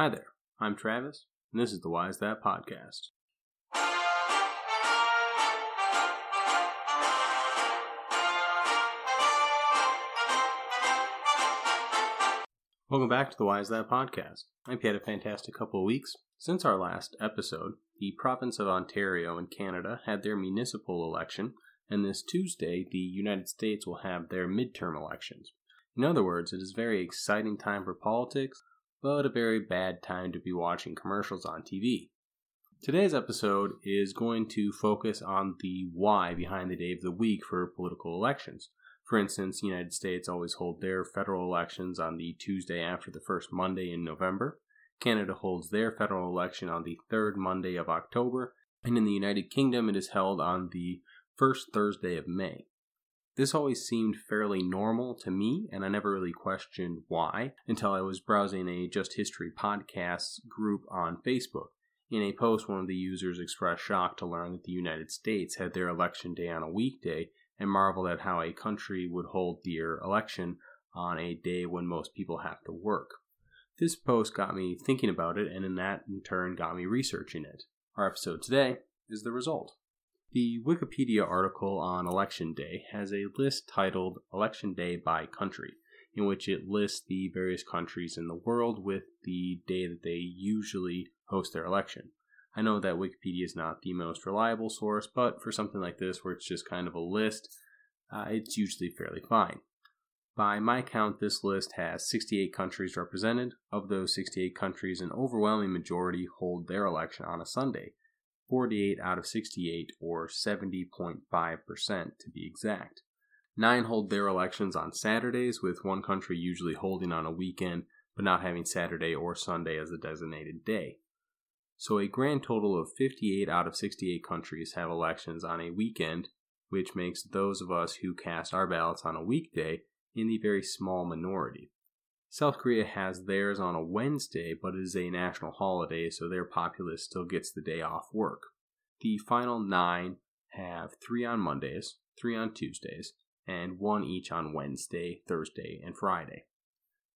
Hi there, I'm Travis, and this is the Why That podcast. Welcome back to the Why That podcast. I hope you had a fantastic couple of weeks. Since our last episode, the province of Ontario in Canada had their municipal election, and this Tuesday, the United States will have their midterm elections. In other words, it is a very exciting time for politics, but a very bad time to be watching commercials on TV. Today's episode is going to focus on the why behind the day of the week for political elections. For instance, the United States always hold their federal elections on the Tuesday after the first Monday in November. Canada holds their federal election on the third Monday of October, and in the United Kingdom it is held on the first Thursday of May. This always seemed fairly normal to me, and I never really questioned why until I was browsing a Just History podcasts group on Facebook. In a post, one of the users expressed shock to learn that the United States had their election day on a weekday and marveled at how a country would hold their election on a day when most people have to work. This post got me thinking about it, and in that in turn got me researching it. Our episode today is the result. The Wikipedia article on Election Day has a list titled Election Day by Country, in which it lists the various countries in the world with the day that they usually host their election. I know that Wikipedia is not the most reliable source, but for something like this where it's just kind of a list, uh, it's usually fairly fine. By my count, this list has 68 countries represented. Of those 68 countries, an overwhelming majority hold their election on a Sunday 48 out of 68, or 70.5% to be exact. Nine hold their elections on Saturdays, with one country usually holding on a weekend but not having Saturday or Sunday as the designated day. So a grand total of 58 out of 68 countries have elections on a weekend, which makes those of us who cast our ballots on a weekday in the very small minority. South Korea has theirs on a Wednesday, but it is a national holiday, so their populace still gets the day off work. The final nine have three on Mondays, three on Tuesdays, and one each on Wednesday, Thursday, and Friday.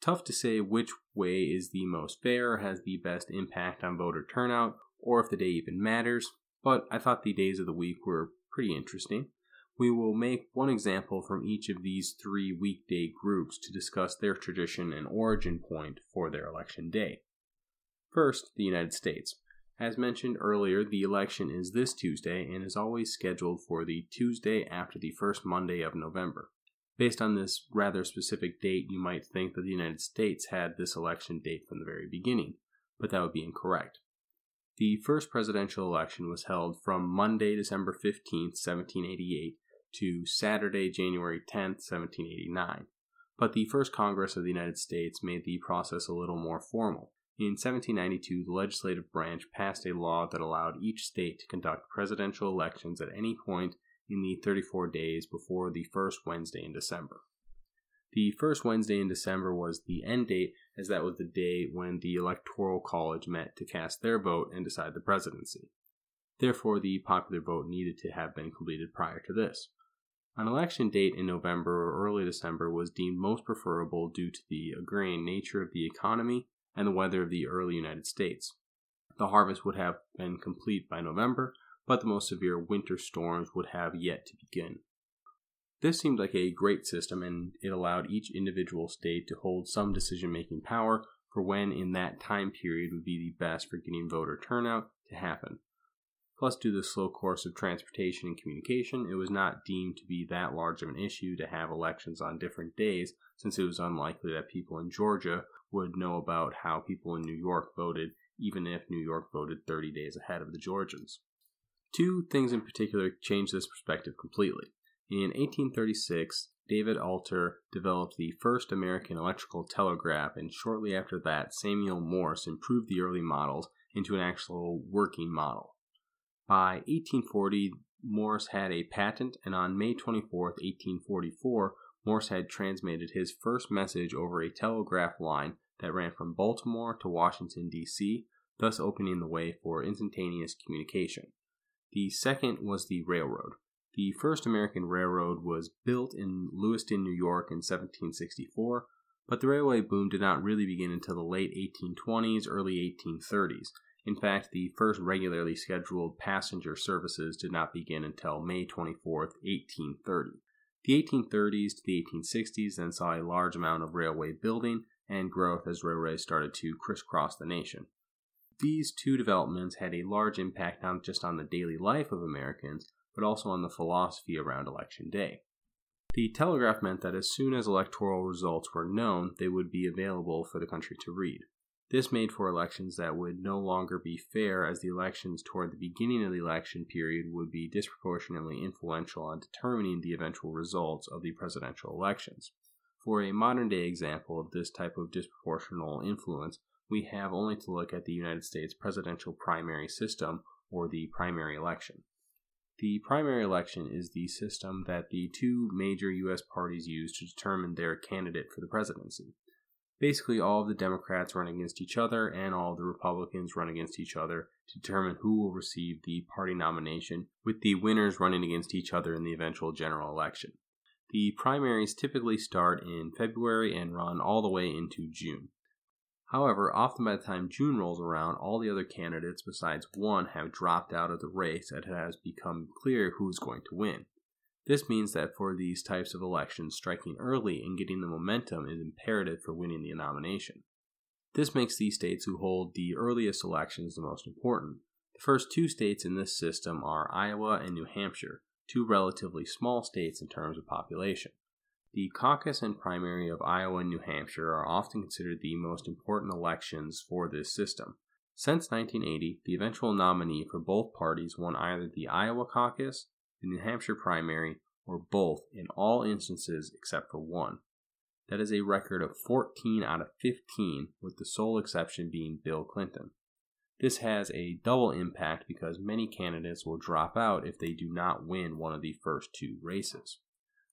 Tough to say which way is the most fair, has the best impact on voter turnout, or if the day even matters, but I thought the days of the week were pretty interesting. We will make one example from each of these three weekday groups to discuss their tradition and origin point for their election day. First, the United States. As mentioned earlier, the election is this Tuesday and is always scheduled for the Tuesday after the first Monday of November. Based on this rather specific date, you might think that the United States had this election date from the very beginning, but that would be incorrect. The first presidential election was held from Monday, December 15, 1788, to Saturday, January 10, 1789. But the first Congress of the United States made the process a little more formal. In 1792, the legislative branch passed a law that allowed each state to conduct presidential elections at any point in the 34 days before the first Wednesday in December. The first Wednesday in December was the end date, as that was the day when the Electoral College met to cast their vote and decide the presidency. Therefore, the popular vote needed to have been completed prior to this. An election date in November or early December was deemed most preferable due to the agrarian nature of the economy and the weather of the early United States. The harvest would have been complete by November, but the most severe winter storms would have yet to begin. This seemed like a great system, and it allowed each individual state to hold some decision making power for when in that time period would be the best for getting voter turnout to happen. Plus, due to the slow course of transportation and communication, it was not deemed to be that large of an issue to have elections on different days, since it was unlikely that people in Georgia would know about how people in New York voted, even if New York voted 30 days ahead of the Georgians. Two things in particular changed this perspective completely. In 1836, David Alter developed the first American electrical telegraph, and shortly after that, Samuel Morse improved the early models into an actual working model. By 1840, Morse had a patent, and on May 24, 1844, Morse had transmitted his first message over a telegraph line that ran from Baltimore to Washington, D.C., thus opening the way for instantaneous communication. The second was the railroad. The first American railroad was built in Lewiston, New York in 1764, But the railway boom did not really begin until the late 1820s, early 1830s. In fact, the first regularly scheduled passenger services did not begin until May 24, 1830. The 1830s to the 1860s then saw a large amount of railway building and growth as railways started to crisscross the nation. These two developments had a large impact not just on the daily life of Americans, but also on the philosophy around Election Day. The telegraph meant that as soon as electoral results were known, they would be available for the country to read. This made for elections that would no longer be fair, as the elections toward the beginning of the election period would be disproportionately influential on determining the eventual results of the presidential elections. For a modern day example of this type of disproportional influence, we have only to look at the United States presidential primary system or the primary election. The primary election is the system that the two major U.S. parties use to determine their candidate for the presidency basically all of the Democrats run against each other and all of the Republicans run against each other to determine who will receive the party nomination, with the winners running against each other in the eventual general election. The primaries typically start in February and run all the way into June. However, often by the time June rolls around, all the other candidates besides one have dropped out of the race and it has become clear who's going to win. This means that for these types of elections, striking early and getting the momentum is imperative for winning the nomination. This makes these states who hold the earliest elections the most important. The first two states in this system are Iowa and New Hampshire, two relatively small states in terms of population. The caucus and primary of Iowa and New Hampshire are often considered the most important elections for this system. Since 1980, the eventual nominee for both parties won either the Iowa caucus the New Hampshire primary, or both in all instances except for one. That is a record of 14 out of 15, with the sole exception being Bill Clinton. This has a double impact because many candidates will drop out if they do not win one of the first two races.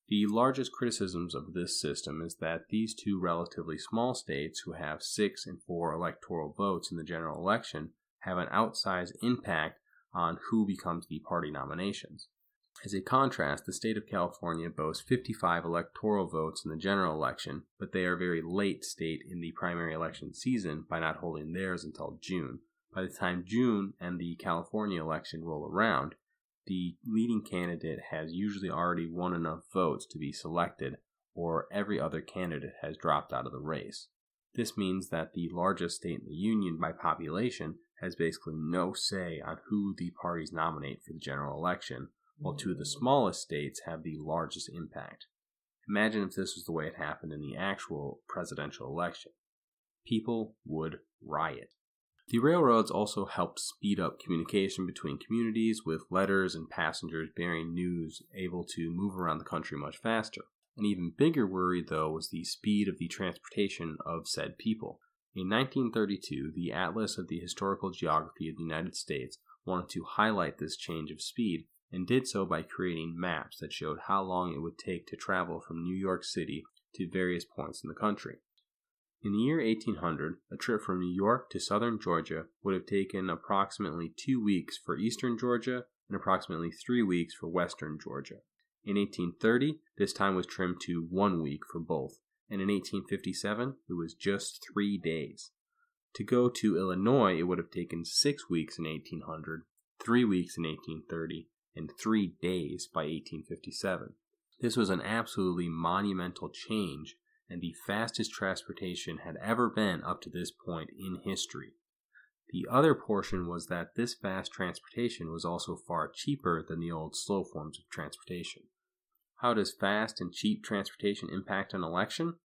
The largest criticisms of this system is that these two relatively small states, who have six and four electoral votes in the general election, have an outsized impact on who becomes the party nominations. As a contrast, the state of California boasts 55 electoral votes in the general election, but they are a very late state in the primary election season by not holding theirs until June. By the time June and the California election roll around, the leading candidate has usually already won enough votes to be selected, or every other candidate has dropped out of the race. This means that the largest state in the Union by population has basically no say on who the parties nominate for the general election, while two of the smallest states have the largest impact. Imagine if this was the way it happened in the actual presidential election. People would riot. The railroads also helped speed up communication between communities with letters and passengers bearing news able to move around the country much faster. An even bigger worry, though, was the speed of the transportation of said people. In 1932, the Atlas of the Historical Geography of the United States wanted to highlight this change of speed and did so by creating maps that showed how long it would take to travel from New York City to various points in the country. In the year 1800, a trip from New York to southern Georgia would have taken approximately two weeks for eastern Georgia and approximately three weeks for western Georgia. In 1830, this time was trimmed to one week for both, and in 1857, it was just three days. To go to Illinois, it would have taken six weeks in 1800, three weeks in 1830, in three days by 1857. This was an absolutely monumental change and the fastest transportation had ever been up to this point in history. The other portion was that this fast transportation was also far cheaper than the old slow forms of transportation. How does fast and cheap transportation impact an election?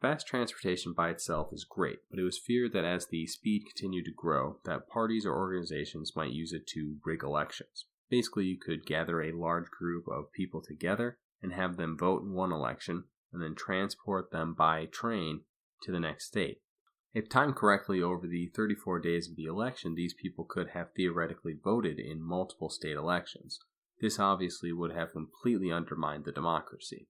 Fast transportation by itself is great, but it was feared that as the speed continued to grow, that parties or organizations might use it to rig elections. Basically, you could gather a large group of people together and have them vote in one election and then transport them by train to the next state. If timed correctly over the 34 days of the election, these people could have theoretically voted in multiple state elections. This obviously would have completely undermined the democracy.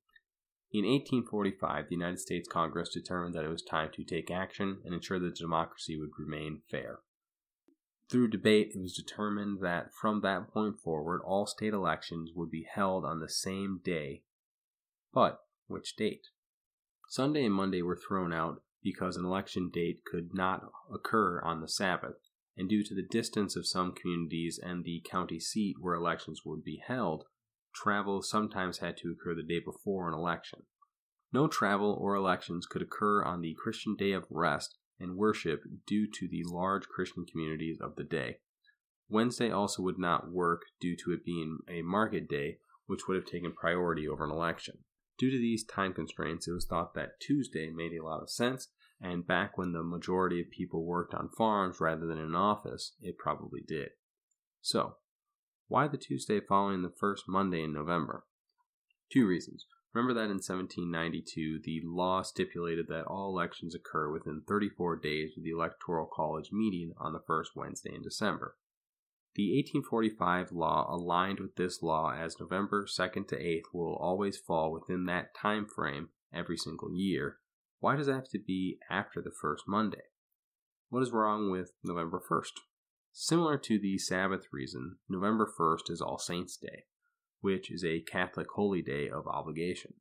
In 1845, the United States Congress determined that it was time to take action and ensure that democracy would remain fair. Through debate, it was determined that from that point forward, all state elections would be held on the same day. But which date? Sunday and Monday were thrown out because an election date could not occur on the Sabbath, and due to the distance of some communities and the county seat where elections would be held, travel sometimes had to occur the day before an election. No travel or elections could occur on the Christian day of rest and worship due to the large Christian communities of the day. Wednesday also would not work due to it being a market day, which would have taken priority over an election. Due to these time constraints, it was thought that Tuesday made a lot of sense, and back when the majority of people worked on farms rather than in office, it probably did. So, why the Tuesday following the first Monday in November? Two reasons. Remember that in 1792, the law stipulated that all elections occur within 34 days of the Electoral College meeting on the first Wednesday in December. The 1845 law aligned with this law as November 2nd to 8th will always fall within that time frame every single year. Why does it have to be after the first Monday? What is wrong with November 1st? Similar to the Sabbath reason, November 1st is All Saints' Day which is a Catholic holy day of obligation.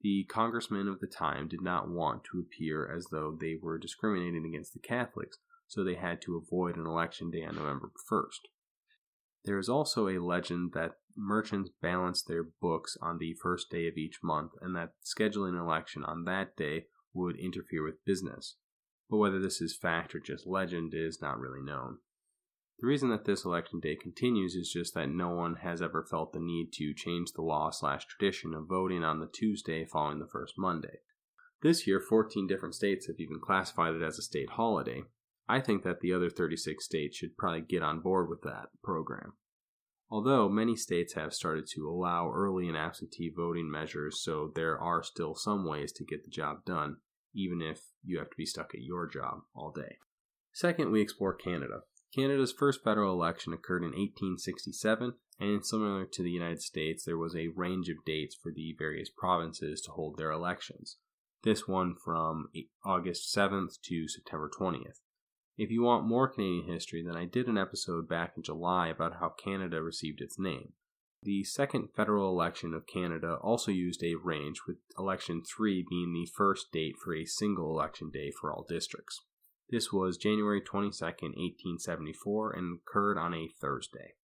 The congressmen of the time did not want to appear as though they were discriminating against the Catholics, so they had to avoid an election day on November 1st. There is also a legend that merchants balance their books on the first day of each month and that scheduling an election on that day would interfere with business. But whether this is fact or just legend is not really known. The reason that this election day continues is just that no one has ever felt the need to change the law slash tradition of voting on the Tuesday following the first Monday. This year, 14 different states have even classified it as a state holiday. I think that the other 36 states should probably get on board with that program. Although many states have started to allow early and absentee voting measures, so there are still some ways to get the job done, even if you have to be stuck at your job all day. Second, we explore Canada. Canada's first federal election occurred in 1867, and similar to the United States, there was a range of dates for the various provinces to hold their elections. This one from August 7th to September 20th. If you want more Canadian history, then I did an episode back in July about how Canada received its name. The second federal election of Canada also used a range, with election 3 being the first date for a single election day for all districts. This was January 22, 1874, and occurred on a Thursday.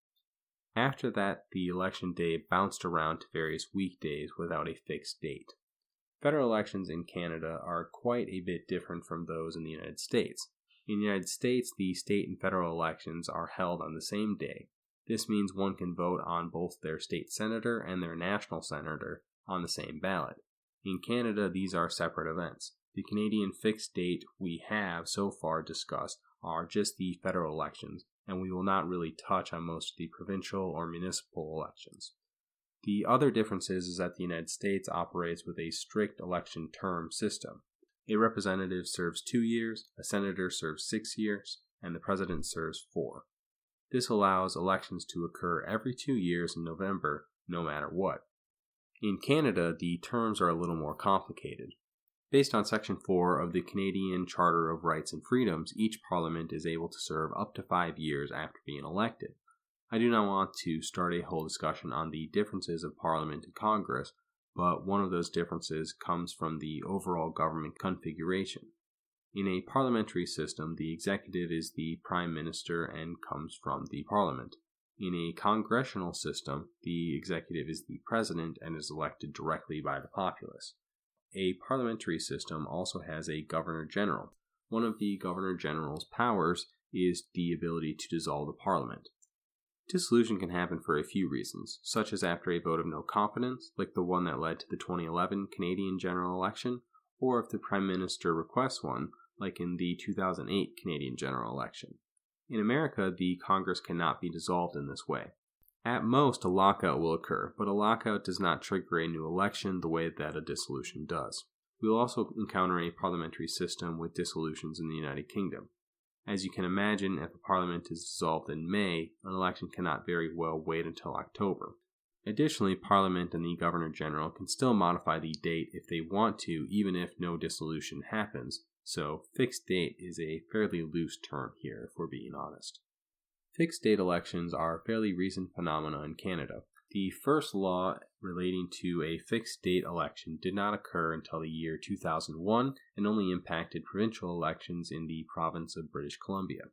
After that, the election day bounced around to various weekdays without a fixed date. Federal elections in Canada are quite a bit different from those in the United States. In the United States, the state and federal elections are held on the same day. This means one can vote on both their state senator and their national senator on the same ballot. In Canada, these are separate events. The Canadian fixed date we have so far discussed are just the federal elections, and we will not really touch on most of the provincial or municipal elections. The other difference is, that the United States operates with a strict election term system. A representative serves two years, a senator serves six years, and the president serves four. This allows elections to occur every two years in November, no matter what. In Canada, the terms are a little more complicated. Based on Section 4 of the Canadian Charter of Rights and Freedoms, each Parliament is able to serve up to five years after being elected. I do not want to start a whole discussion on the differences of Parliament and Congress, but one of those differences comes from the overall government configuration. In a parliamentary system, the executive is the prime minister and comes from the parliament. In a congressional system, the executive is the president and is elected directly by the populace. A parliamentary system also has a governor general. One of the governor general's powers is the ability to dissolve the parliament. Dissolution can happen for a few reasons, such as after a vote of no confidence, like the one that led to the 2011 Canadian general election, or if the Prime Minister requests one, like in the 2008 Canadian general election. In America, the Congress cannot be dissolved in this way. At most, a lockout will occur, but a lockout does not trigger a new election the way that a dissolution does. We will also encounter a parliamentary system with dissolutions in the United Kingdom. As you can imagine, if a parliament is dissolved in May, an election cannot very well wait until October. Additionally, Parliament and the Governor General can still modify the date if they want to, even if no dissolution happens, so fixed date is a fairly loose term here, if we're being honest. Fixed date elections are a fairly recent phenomena in Canada. The first law relating to a fixed date election did not occur until the year 2001 and only impacted provincial elections in the province of British Columbia.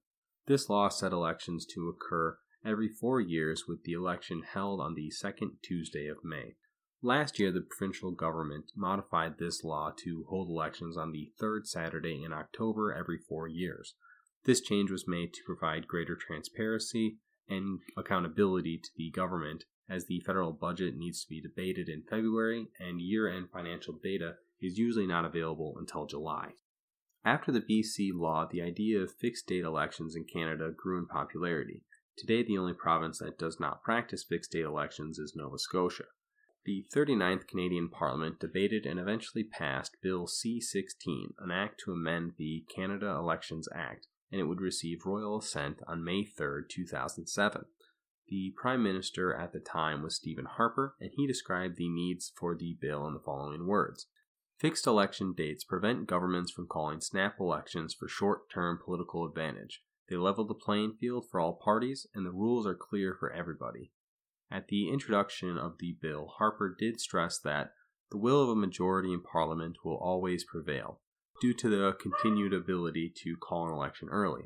This law set elections to occur every four years, with the election held on the second Tuesday of May. Last year, the provincial government modified this law to hold elections on the third Saturday in October every four years. This change was made to provide greater transparency and accountability to the government as the federal budget needs to be debated in February and year end financial data is usually not available until July. After the BC law, the idea of fixed date elections in Canada grew in popularity. Today, the only province that does not practice fixed date elections is Nova Scotia. The 39th Canadian Parliament debated and eventually passed Bill C 16, an act to amend the Canada Elections Act, and it would receive royal assent on May 3, 2007. The Prime Minister at the time was Stephen Harper, and he described the needs for the bill in the following words Fixed election dates prevent governments from calling snap elections for short term political advantage. They level the playing field for all parties, and the rules are clear for everybody. At the introduction of the bill, Harper did stress that the will of a majority in Parliament will always prevail, due to the continued ability to call an election early.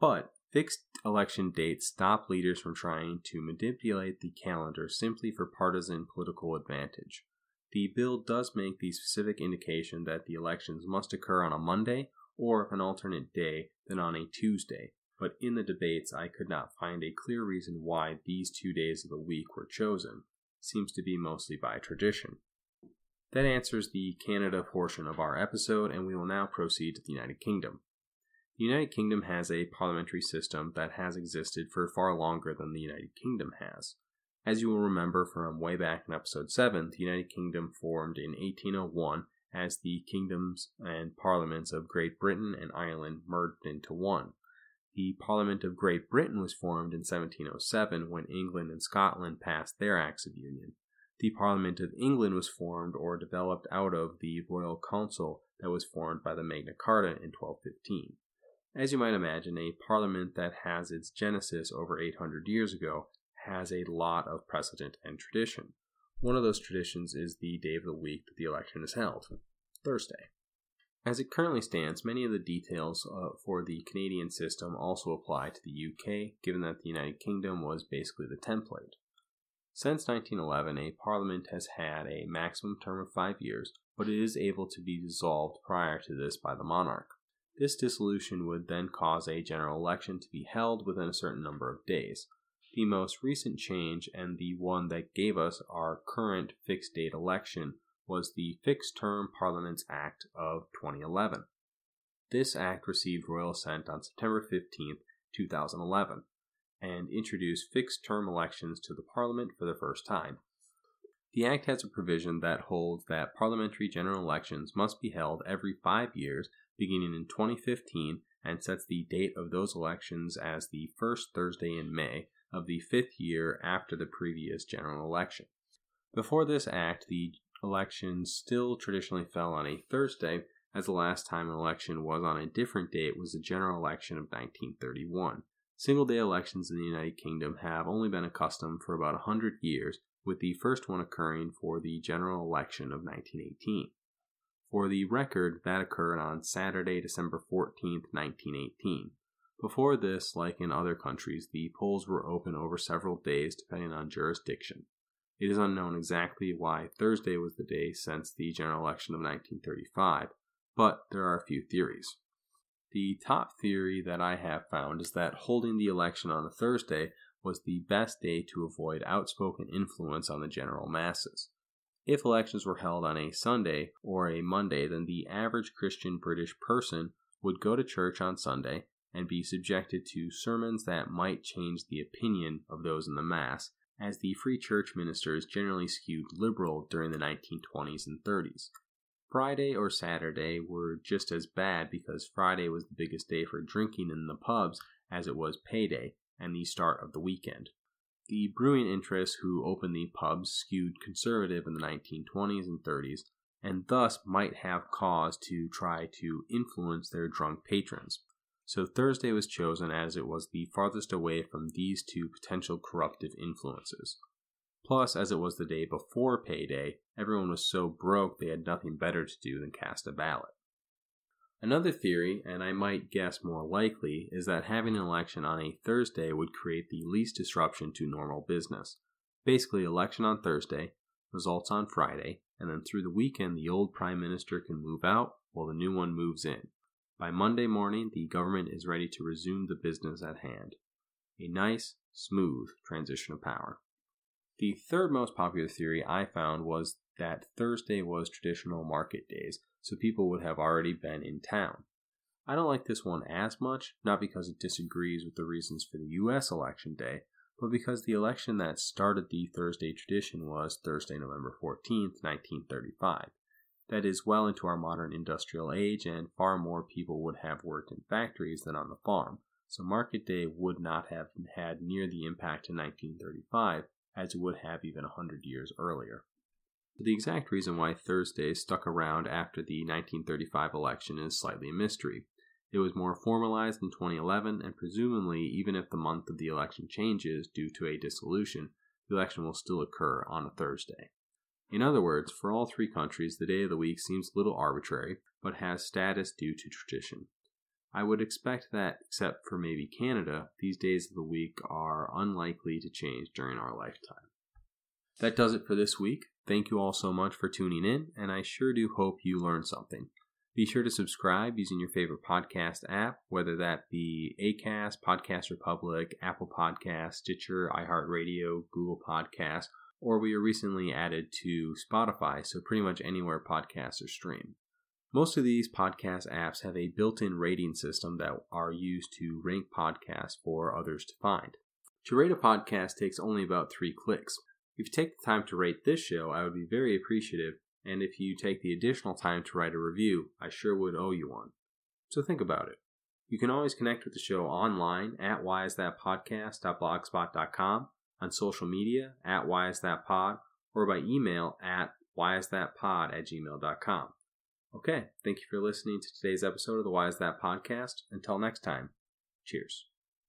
But fixed election dates stop leaders from trying to manipulate the calendar simply for partisan political advantage. The bill does make the specific indication that the elections must occur on a Monday or, an alternate day, then on a Tuesday, but in the debates I could not find a clear reason why these two days of the week were chosen. Seems to be mostly by tradition. That answers the Canada portion of our episode, and we will now proceed to the United Kingdom. The United Kingdom has a parliamentary system that has existed for far longer than the United Kingdom has. As you will remember from way back in episode 7, the United Kingdom formed in 1801 as the kingdoms and parliaments of Great Britain and Ireland merged into one. The Parliament of Great Britain was formed in 1707 when England and Scotland passed their Acts of Union. The Parliament of England was formed or developed out of the Royal Council that was formed by the Magna Carta in 1215. As you might imagine, a parliament that has its genesis over 800 years ago has a lot of precedent and tradition. One of those traditions is the day of the week that the election is held, Thursday. As it currently stands, many of the details uh, for the Canadian system also apply to the UK, given that the United Kingdom was basically the template. Since 1911, a parliament has had a maximum term of five years, but it is able to be dissolved prior to this by the monarch. This dissolution would then cause a general election to be held within a certain number of days. The most recent change, and the one that gave us our current fixed date election, was the Fixed Term Parliaments Act of 2011. This act received royal assent on September 15, 2011, and introduced fixed term elections to the Parliament for the first time. The Act has a provision that holds that parliamentary general elections must be held every five years beginning in 2015 and sets the date of those elections as the first Thursday in May of the fifth year after the previous general election. Before this act, the elections still traditionally fell on a Thursday, as the last time an election was on a different date was the general election of 1931. Single day elections in the United Kingdom have only been a custom for about a hundred years, with the first one occurring for the general election of 1918. For the record, that occurred on Saturday, December 14, 1918. Before this, like in other countries, the polls were open over several days depending on jurisdiction. It is unknown exactly why Thursday was the day since the general election of 1935, but there are a few theories. The top theory that I have found is that holding the election on a Thursday was the best day to avoid outspoken influence on the general masses. If elections were held on a Sunday or a Monday, then the average Christian British person would go to church on Sunday and be subjected to sermons that might change the opinion of those in the Mass, as the Free Church ministers generally skewed liberal during the 1920s and 30s. Friday or Saturday were just as bad because Friday was the biggest day for drinking in the pubs as it was payday and the start of the weekend. The brewing interests who opened the pubs skewed conservative in the 1920s and 30s and thus might have cause to try to influence their drunk patrons. So Thursday was chosen as it was the farthest away from these two potential corruptive influences. Plus, as it was the day before payday, everyone was so broke they had nothing better to do than cast a ballot. Another theory, and I might guess more likely, is that having an election on a Thursday would create the least disruption to normal business. Basically, election on Thursday, results on Friday, and then through the weekend the old prime minister can move out while the new one moves in. By Monday morning, the government is ready to resume the business at hand. A nice, smooth transition of power. The third most popular theory I found was that Thursday was traditional market days, so people would have already been in town. I don't like this one as much, not because it disagrees with the reasons for the US election day, but because the election that started the Thursday tradition was Thursday, November 14th, 1935. That is well into our modern industrial age, and far more people would have worked in factories than on the farm, so market day would not have had near the impact in 1935 as it would have even a hundred years earlier. The exact reason why Thursday stuck around after the 1935 election is slightly a mystery. It was more formalized in 2011, and presumably, even if the month of the election changes due to a dissolution, the election will still occur on a Thursday. In other words, for all three countries, the day of the week seems a little arbitrary, but has status due to tradition. I would expect that, except for maybe Canada, these days of the week are unlikely to change during our lifetime. That does it for this week. Thank you all so much for tuning in, and I sure do hope you learned something. Be sure to subscribe using your favorite podcast app, whether that be Acast, Podcast Republic, Apple Podcast, Stitcher, iHeartRadio, Google Podcast, or we were recently added to Spotify, so pretty much anywhere podcasts are streamed. Most of these podcast apps have a built in rating system that are used to rank podcasts for others to find. To rate a podcast takes only about three clicks. If you take the time to rate this show, I would be very appreciative, and if you take the additional time to write a review, I sure would owe you one. So think about it. You can always connect with the show online at whyisthatpodcast.blogspot.com, on social media at whyisthatpod, or by email at whyisthatpod at gmail.com. Okay, thank you for listening to today's episode of the Why Is That podcast. Until next time, cheers.